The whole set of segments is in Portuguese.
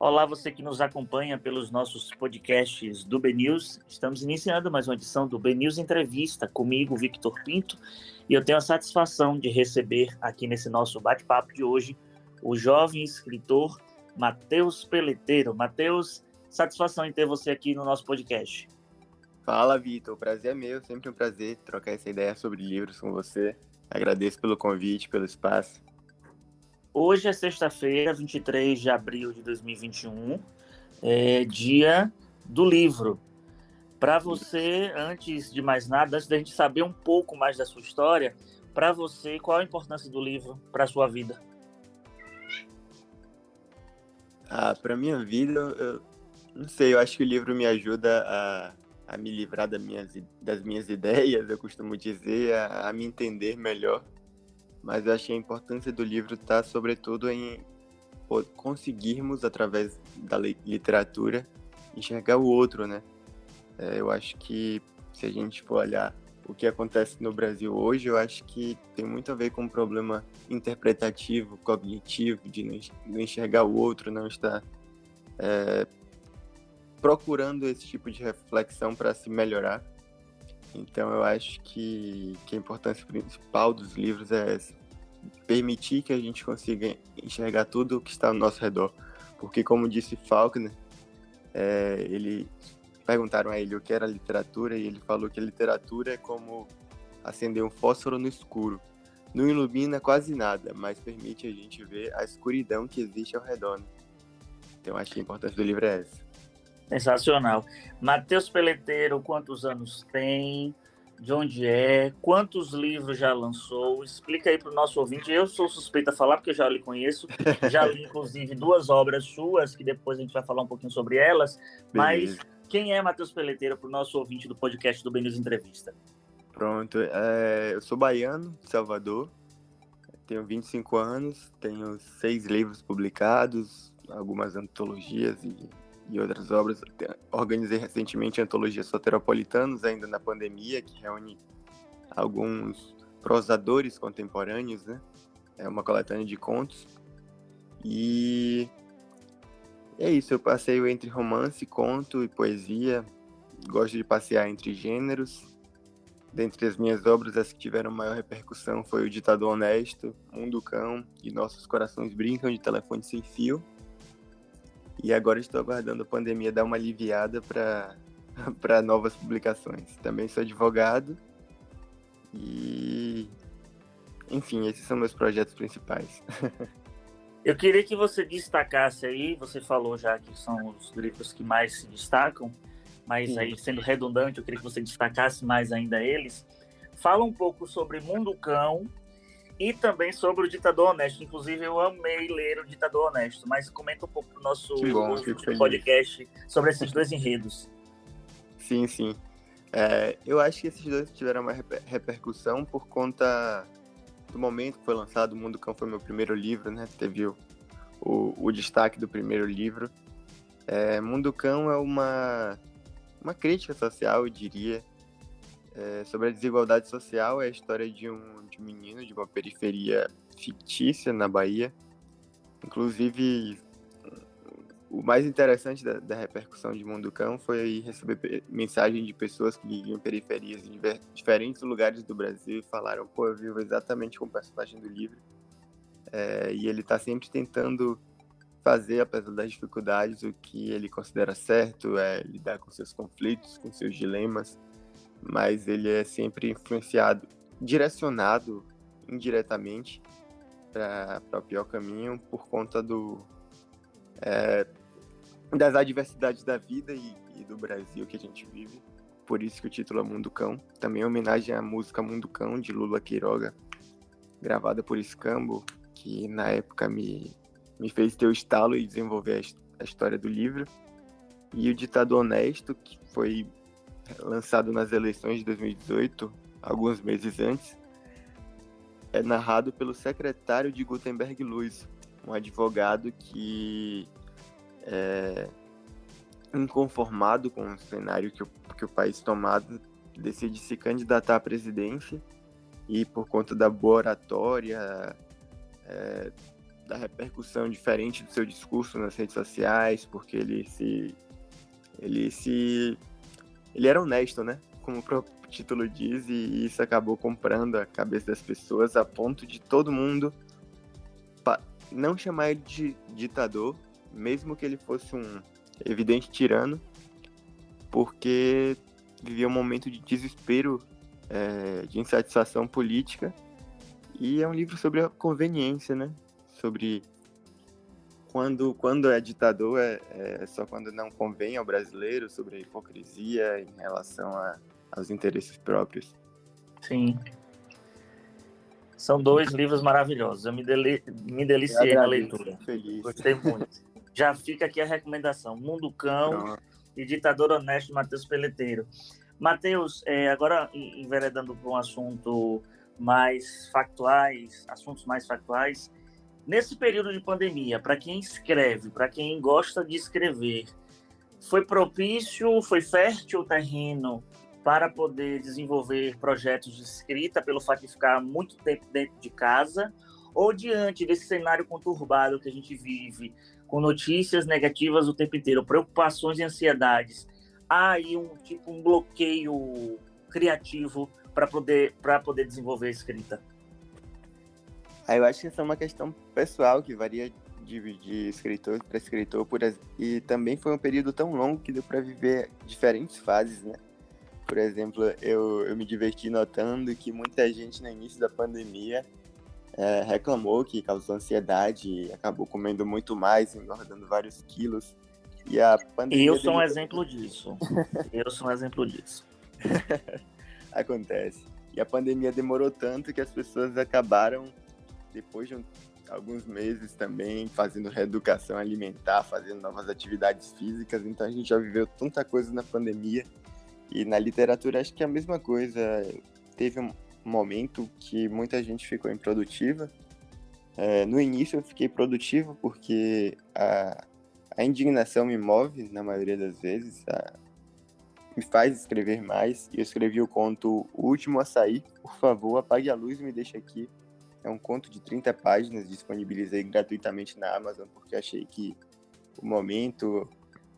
Olá, você que nos acompanha pelos nossos podcasts do BNews. Estamos iniciando mais uma edição do BNews Entrevista comigo, Victor Pinto, e eu tenho a satisfação de receber aqui nesse nosso bate-papo de hoje o jovem escritor Matheus Peleteiro. Matheus, satisfação em ter você aqui no nosso podcast. Fala, Vitor. O prazer é meu. Sempre um prazer trocar essa ideia sobre livros com você. Agradeço pelo convite, pelo espaço. Hoje é sexta-feira, 23 de abril de 2021, é dia do livro. Para você, antes de mais nada, antes da gente saber um pouco mais da sua história, para você, qual a importância do livro para a sua vida? Ah, para minha vida, eu não sei, eu acho que o livro me ajuda a, a me livrar das minhas, das minhas ideias, eu costumo dizer, a, a me entender melhor mas eu achei a importância do livro estar, tá, sobretudo, em conseguirmos, através da literatura, enxergar o outro, né? É, eu acho que, se a gente for olhar o que acontece no Brasil hoje, eu acho que tem muito a ver com um problema interpretativo, cognitivo, de não enxergar o outro, não estar é, procurando esse tipo de reflexão para se melhorar. Então eu acho que, que a importância principal dos livros é essa permitir que a gente consiga enxergar tudo o que está ao nosso redor. Porque, como disse Faulkner, é, ele perguntaram a ele o que era literatura e ele falou que a literatura é como acender um fósforo no escuro. Não ilumina quase nada, mas permite a gente ver a escuridão que existe ao redor. Né? Então, acho que a importância do livro é essa. Sensacional. Matheus Peleteiro, quantos anos tem? de onde é, quantos livros já lançou. Explica aí para o nosso ouvinte. Eu sou suspeita a falar, porque eu já lhe conheço. Já li, inclusive, duas obras suas, que depois a gente vai falar um pouquinho sobre elas. Mas quem é Matheus Peleteiro para o nosso ouvinte do podcast do Benils Entrevista? Pronto. É, eu sou baiano, de Salvador. Tenho 25 anos, tenho seis livros publicados, algumas antologias e e outras obras. Organizei recentemente a antologia Soteropolitanos, ainda na pandemia, que reúne alguns prosadores contemporâneos, né? É uma coletânea de contos. E é isso, eu passeio entre romance, conto e poesia. Gosto de passear entre gêneros. Dentre as minhas obras, as que tiveram maior repercussão foi O Ditador Honesto, Mundo Cão e Nossos Corações Brincam de Telefone Sem Fio. E agora estou aguardando a pandemia dar uma aliviada para novas publicações. Também sou advogado e. Enfim, esses são meus projetos principais. Eu queria que você destacasse aí, você falou já que são os livros que mais se destacam, mas Sim. aí sendo redundante, eu queria que você destacasse mais ainda eles. Fala um pouco sobre Mundo Cão, e também sobre o Ditador Honesto. Inclusive, eu amei ler o Ditador Honesto, mas comenta um pouco do nosso bom, podcast sobre esses dois enredos. Sim, sim. É, eu acho que esses dois tiveram uma repercussão por conta do momento que foi lançado. O Mundo Cão foi meu primeiro livro, né? Teve o, o, o destaque do primeiro livro. É, Mundo Cão é uma, uma crítica social, eu diria, é, sobre a desigualdade social. É a história de um de um menino de uma periferia fictícia na Bahia. Inclusive, o mais interessante da, da repercussão de Mundo Cão foi receber mensagem de pessoas que viviam em periferias em diferentes lugares do Brasil e falaram: pô, eu vivo exatamente com o personagem do livro. É, e ele está sempre tentando fazer, apesar das dificuldades, o que ele considera certo, é lidar com seus conflitos, com seus dilemas, mas ele é sempre influenciado direcionado indiretamente para o pior caminho por conta do é, das adversidades da vida e, e, do Brasil que a gente vive. Por isso que o título é Mundo Cão. Também é homenagem à música Mundo Cão de Lula Queiroga, gravada por Escambo, que na época me, me fez ter o estalo e desenvolver a, a história do livro. E o Ditador Honesto, que foi lançado nas eleições de 2018, alguns meses antes, é narrado pelo secretário de Gutenberg Luz, um advogado que é inconformado com o cenário que o, que o país tomado decide se candidatar à presidência e por conta da boa oratória, é, da repercussão diferente do seu discurso nas redes sociais, porque ele se ele se ele era honesto, né? Como o próprio título diz, e isso acabou comprando a cabeça das pessoas a ponto de todo mundo não chamar ele de ditador, mesmo que ele fosse um evidente tirano, porque vivia um momento de desespero, é, de insatisfação política, e é um livro sobre a conveniência, né? Sobre quando, quando é ditador é, é só quando não convém ao brasileiro, sobre a hipocrisia em relação a, aos interesses próprios. Sim. São dois livros maravilhosos. Eu me, deli me deliciei na leitura. Feliz. Gostei muito. Já fica aqui a recomendação: Mundo Cão Pronto. e Ditador Honesto, Matheus Peleteiro. Matheus, é, agora enveredando para um assunto mais factuais, assuntos mais factuais, nesse período de pandemia, para quem escreve, para quem gosta de escrever, foi propício, foi fértil o terreno para poder desenvolver projetos de escrita, pelo fato de ficar muito tempo dentro de casa, ou diante desse cenário conturbado que a gente vive, com notícias negativas o tempo inteiro, preocupações e ansiedades, há aí um tipo um bloqueio criativo para poder para poder desenvolver a escrita. Ah, eu acho que essa é uma questão pessoal que varia de, de escritor para escritor, por, e também foi um período tão longo que deu para viver diferentes fases, né? Por exemplo, eu, eu me diverti notando que muita gente no início da pandemia é, reclamou que causou ansiedade acabou comendo muito mais, engordando vários quilos. E a pandemia. Eu sou um exemplo disso. eu sou um exemplo disso. Acontece. E a pandemia demorou tanto que as pessoas acabaram, depois de um, alguns meses também, fazendo reeducação alimentar, fazendo novas atividades físicas. Então a gente já viveu tanta coisa na pandemia e na literatura acho que é a mesma coisa. Teve um momento que muita gente ficou improdutiva. É, no início eu fiquei produtivo porque a, a indignação me move na maioria das vezes, a, me faz escrever mais. E eu escrevi o conto O Último a Sair, por favor, apague a luz e me deixe aqui. É um conto de 30 páginas, disponibilizei gratuitamente na Amazon porque achei que o momento,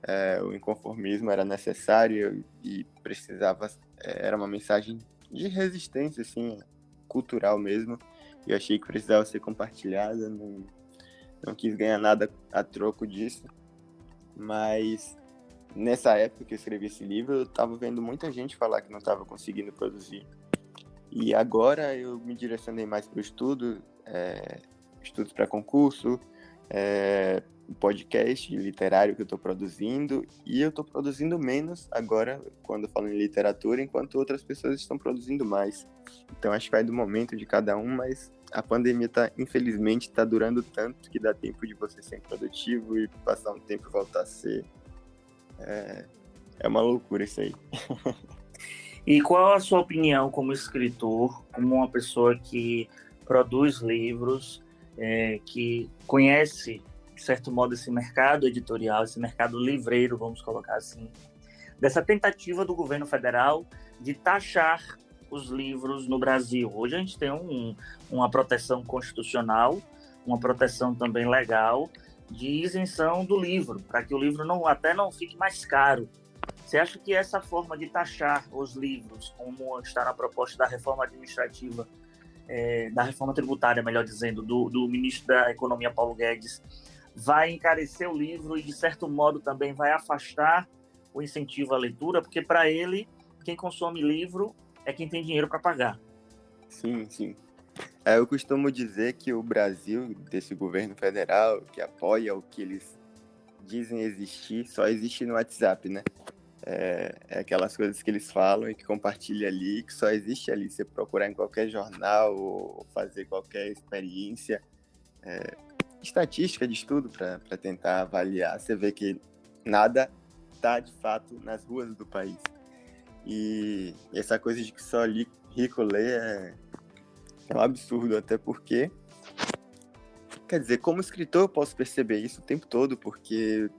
é, o inconformismo era necessário e precisava, é, era uma mensagem de resistência, assim, cultural mesmo, e achei que precisava ser compartilhada, não, não quis ganhar nada a troco disso, mas nessa época que eu escrevi esse livro, eu estava vendo muita gente falar que não estava conseguindo produzir, e agora eu me direcionei mais para o estudo, é, estudos para concurso, é, podcast literário que eu estou produzindo e eu estou produzindo menos agora quando falo em literatura, enquanto outras pessoas estão produzindo mais. Então acho que vai do momento de cada um, mas a pandemia tá, infelizmente está durando tanto que dá tempo de você ser produtivo e passar um tempo e voltar a ser. É, é uma loucura isso aí. e qual a sua opinião como escritor, como uma pessoa que produz livros, é, que conhece de certo modo, esse mercado editorial, esse mercado livreiro, vamos colocar assim, dessa tentativa do governo federal de taxar os livros no Brasil. Hoje a gente tem um, uma proteção constitucional, uma proteção também legal de isenção do livro, para que o livro não até não fique mais caro. Você acha que essa forma de taxar os livros, como está na proposta da reforma administrativa, é, da reforma tributária, melhor dizendo, do, do ministro da Economia Paulo Guedes, vai encarecer o livro e, de certo modo, também vai afastar o incentivo à leitura, porque para ele, quem consome livro é quem tem dinheiro para pagar. Sim, sim. É, eu costumo dizer que o Brasil, desse governo federal, que apoia o que eles dizem existir, só existe no WhatsApp, né? É, é, aquelas coisas que eles falam e que compartilham ali, que só existe ali. Você procurar em qualquer jornal ou fazer qualquer experiência, é, estatística de estudo para tentar avaliar, você vê que nada está de fato nas ruas do país. E essa coisa de que só rico lê é, é um absurdo, até porque. Quer dizer, como escritor eu posso perceber isso o tempo todo, porque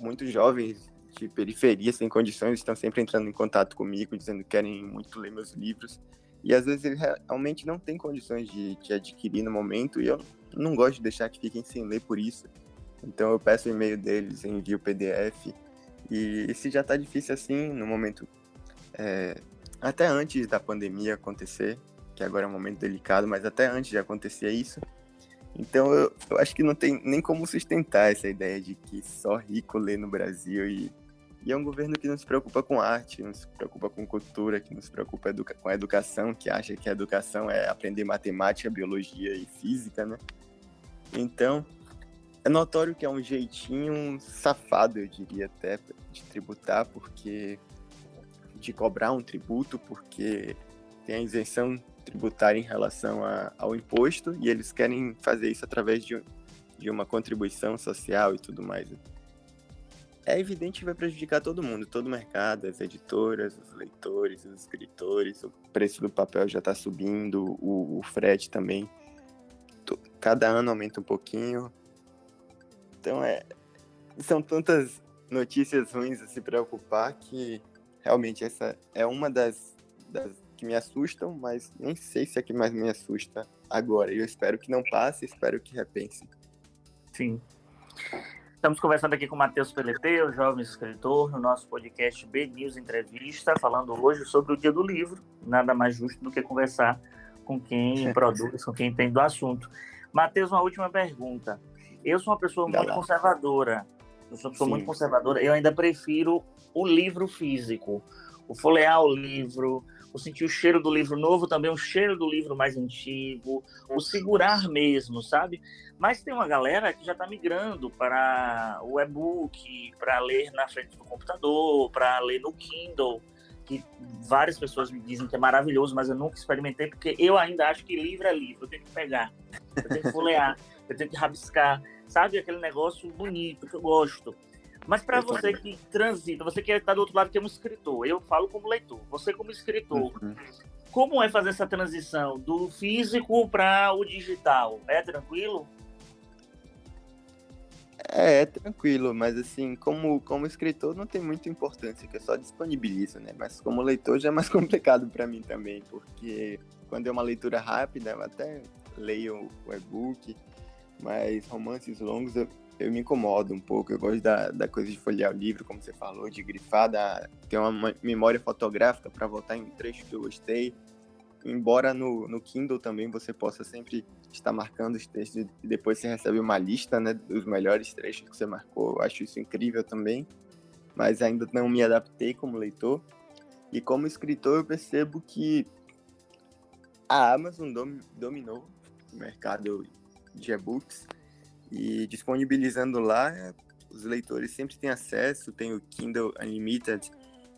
muitos jovens de periferia sem condições estão sempre entrando em contato comigo, dizendo que querem muito ler meus livros. e às vezes ele realmente não tem condições de, de adquirir no momento, e eu não gosto de deixar que fiquem sem ler por isso. Então eu peço o e-mail deles, envio o PDF, e se já está difícil assim, no momento, é, até antes da pandemia acontecer, que agora é um momento delicado, mas até antes de acontecer isso, então eu, eu acho que não tem nem como sustentar essa ideia de que só rico lê no Brasil e e é um governo que não se preocupa com arte, não se preocupa com cultura, que não se preocupa educa com a educação, que acha que a educação é aprender matemática, biologia e física, né? Então, é notório que é um jeitinho safado, eu diria até, de tributar, porque de cobrar um tributo, porque tem a isenção tributária em relação a, ao imposto e eles querem fazer isso através de, de uma contribuição social e tudo mais é evidente que vai prejudicar todo mundo, todo o mercado, as editoras, os leitores, os escritores, o preço do papel já está subindo, o, o, frete também. Cada ano aumenta um pouquinho. Então é. São tantas notícias ruins a se preocupar que realmente essa é uma das, das que me assustam, mas nem sei se é que mais me assusta agora. Eu espero que não passe, espero que repense. Sim. Estamos conversando aqui com o Matheus Peleteiro, jovem escritor, no nosso podcast B News Entrevista, falando hoje sobre o Dia do Livro. Nada mais justo do que conversar com quem produz, com quem entende do assunto. Matheus, uma última pergunta. Eu sou uma pessoa muito conservadora. Eu sou uma pessoa Sim. muito conservadora. Eu ainda prefiro o livro físico. O folhear o livro, o sentir o cheiro do livro novo, também o cheiro do livro mais antigo, o segurar mesmo, sabe? Mas tem uma galera que já está migrando para o e-book, para ler na frente do computador, para ler no Kindle, que várias pessoas me dizem que é maravilhoso, mas eu nunca experimentei, porque eu ainda acho que livro é livro, eu tenho que pegar, eu tenho que folhear, eu tenho que rabiscar, sabe? Aquele negócio bonito que eu gosto. Mas para você que transita, você que está do outro lado, que é um escritor, eu falo como leitor, você como escritor, uhum. como é fazer essa transição do físico para o digital? É tranquilo? É, é tranquilo, mas assim, como, como escritor não tem muita importância, que eu só disponibilizo, né? Mas como leitor já é mais complicado para mim também, porque quando é uma leitura rápida, eu até leio o e-book, mas romances longos eu, eu me incomodo um pouco. Eu gosto da, da coisa de folhear o livro, como você falou, de grifar, da, ter uma memória fotográfica para voltar em trecho que eu gostei. Embora no, no Kindle também você possa sempre estar marcando os textos e depois você recebe uma lista né, dos melhores trechos que você marcou. Eu acho isso incrível também, mas ainda não me adaptei como leitor. E como escritor eu percebo que a Amazon dom, dominou o mercado de e-books e disponibilizando lá, os leitores sempre têm acesso, tem o Kindle Unlimited,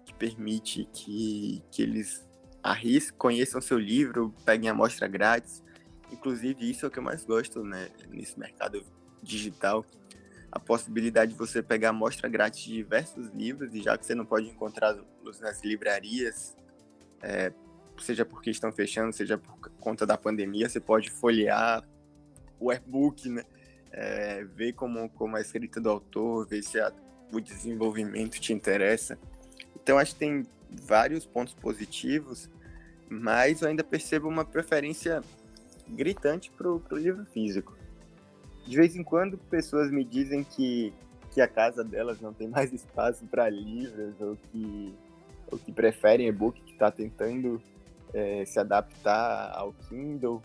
que permite que, que eles arrisquem, conheçam seu livro, peguem amostra grátis. Inclusive, isso é o que eu mais gosto né, nesse mercado digital, a possibilidade de você pegar amostra grátis de diversos livros, e já que você não pode encontrá-los nas livrarias, é, seja porque estão fechando, seja por conta da pandemia, você pode folhear o e-book, né? É, ver como, como a escrita do autor, ver se a, o desenvolvimento te interessa. Então, acho que tem vários pontos positivos, mas eu ainda percebo uma preferência gritante para o livro físico. De vez em quando, pessoas me dizem que, que a casa delas não tem mais espaço para livros, ou que, ou que preferem e-book, que está tentando é, se adaptar ao Kindle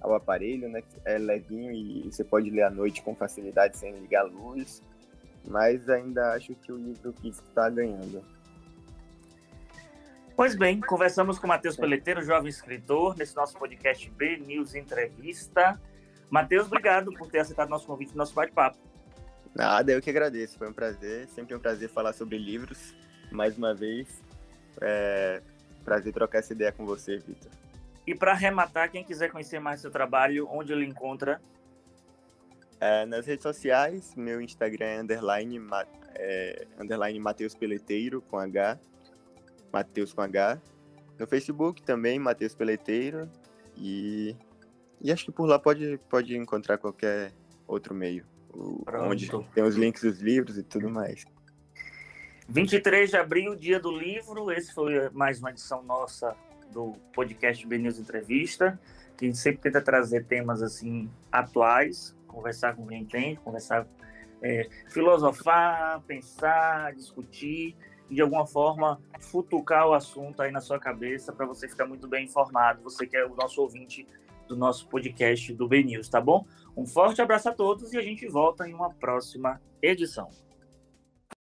ao aparelho, né? É levinho e você pode ler à noite com facilidade sem ligar a luz. Mas ainda acho que o livro físico está ganhando. Pois bem, conversamos com o Matheus Peleteiro, jovem escritor, nesse nosso podcast B News Entrevista. Matheus, obrigado por ter aceitado nosso convite, nosso bate-papo. Nada, eu que agradeço. Foi um prazer, sempre um prazer falar sobre livros. Mais uma vez, é prazer trocar essa ideia com você, Vitor. E para arrematar, quem quiser conhecer mais seu trabalho, onde ele encontra? É, nas redes sociais, meu Instagram é underline, é, underline Mateus Peleteiro, com H. Mateus com H. No Facebook também, Mateus Peleteiro. E, e acho que por lá pode, pode encontrar qualquer outro meio. O, onde tem os links dos livros e tudo mais. 23 de abril, dia do livro. Esse foi mais uma edição nossa do podcast B News Entrevista, que a gente sempre tenta trazer temas assim atuais, conversar com quem entende, conversar, é, filosofar, pensar, discutir e de alguma forma futucar o assunto aí na sua cabeça para você ficar muito bem informado, você que é o nosso ouvinte do nosso podcast do B News, tá bom? Um forte abraço a todos e a gente volta em uma próxima edição.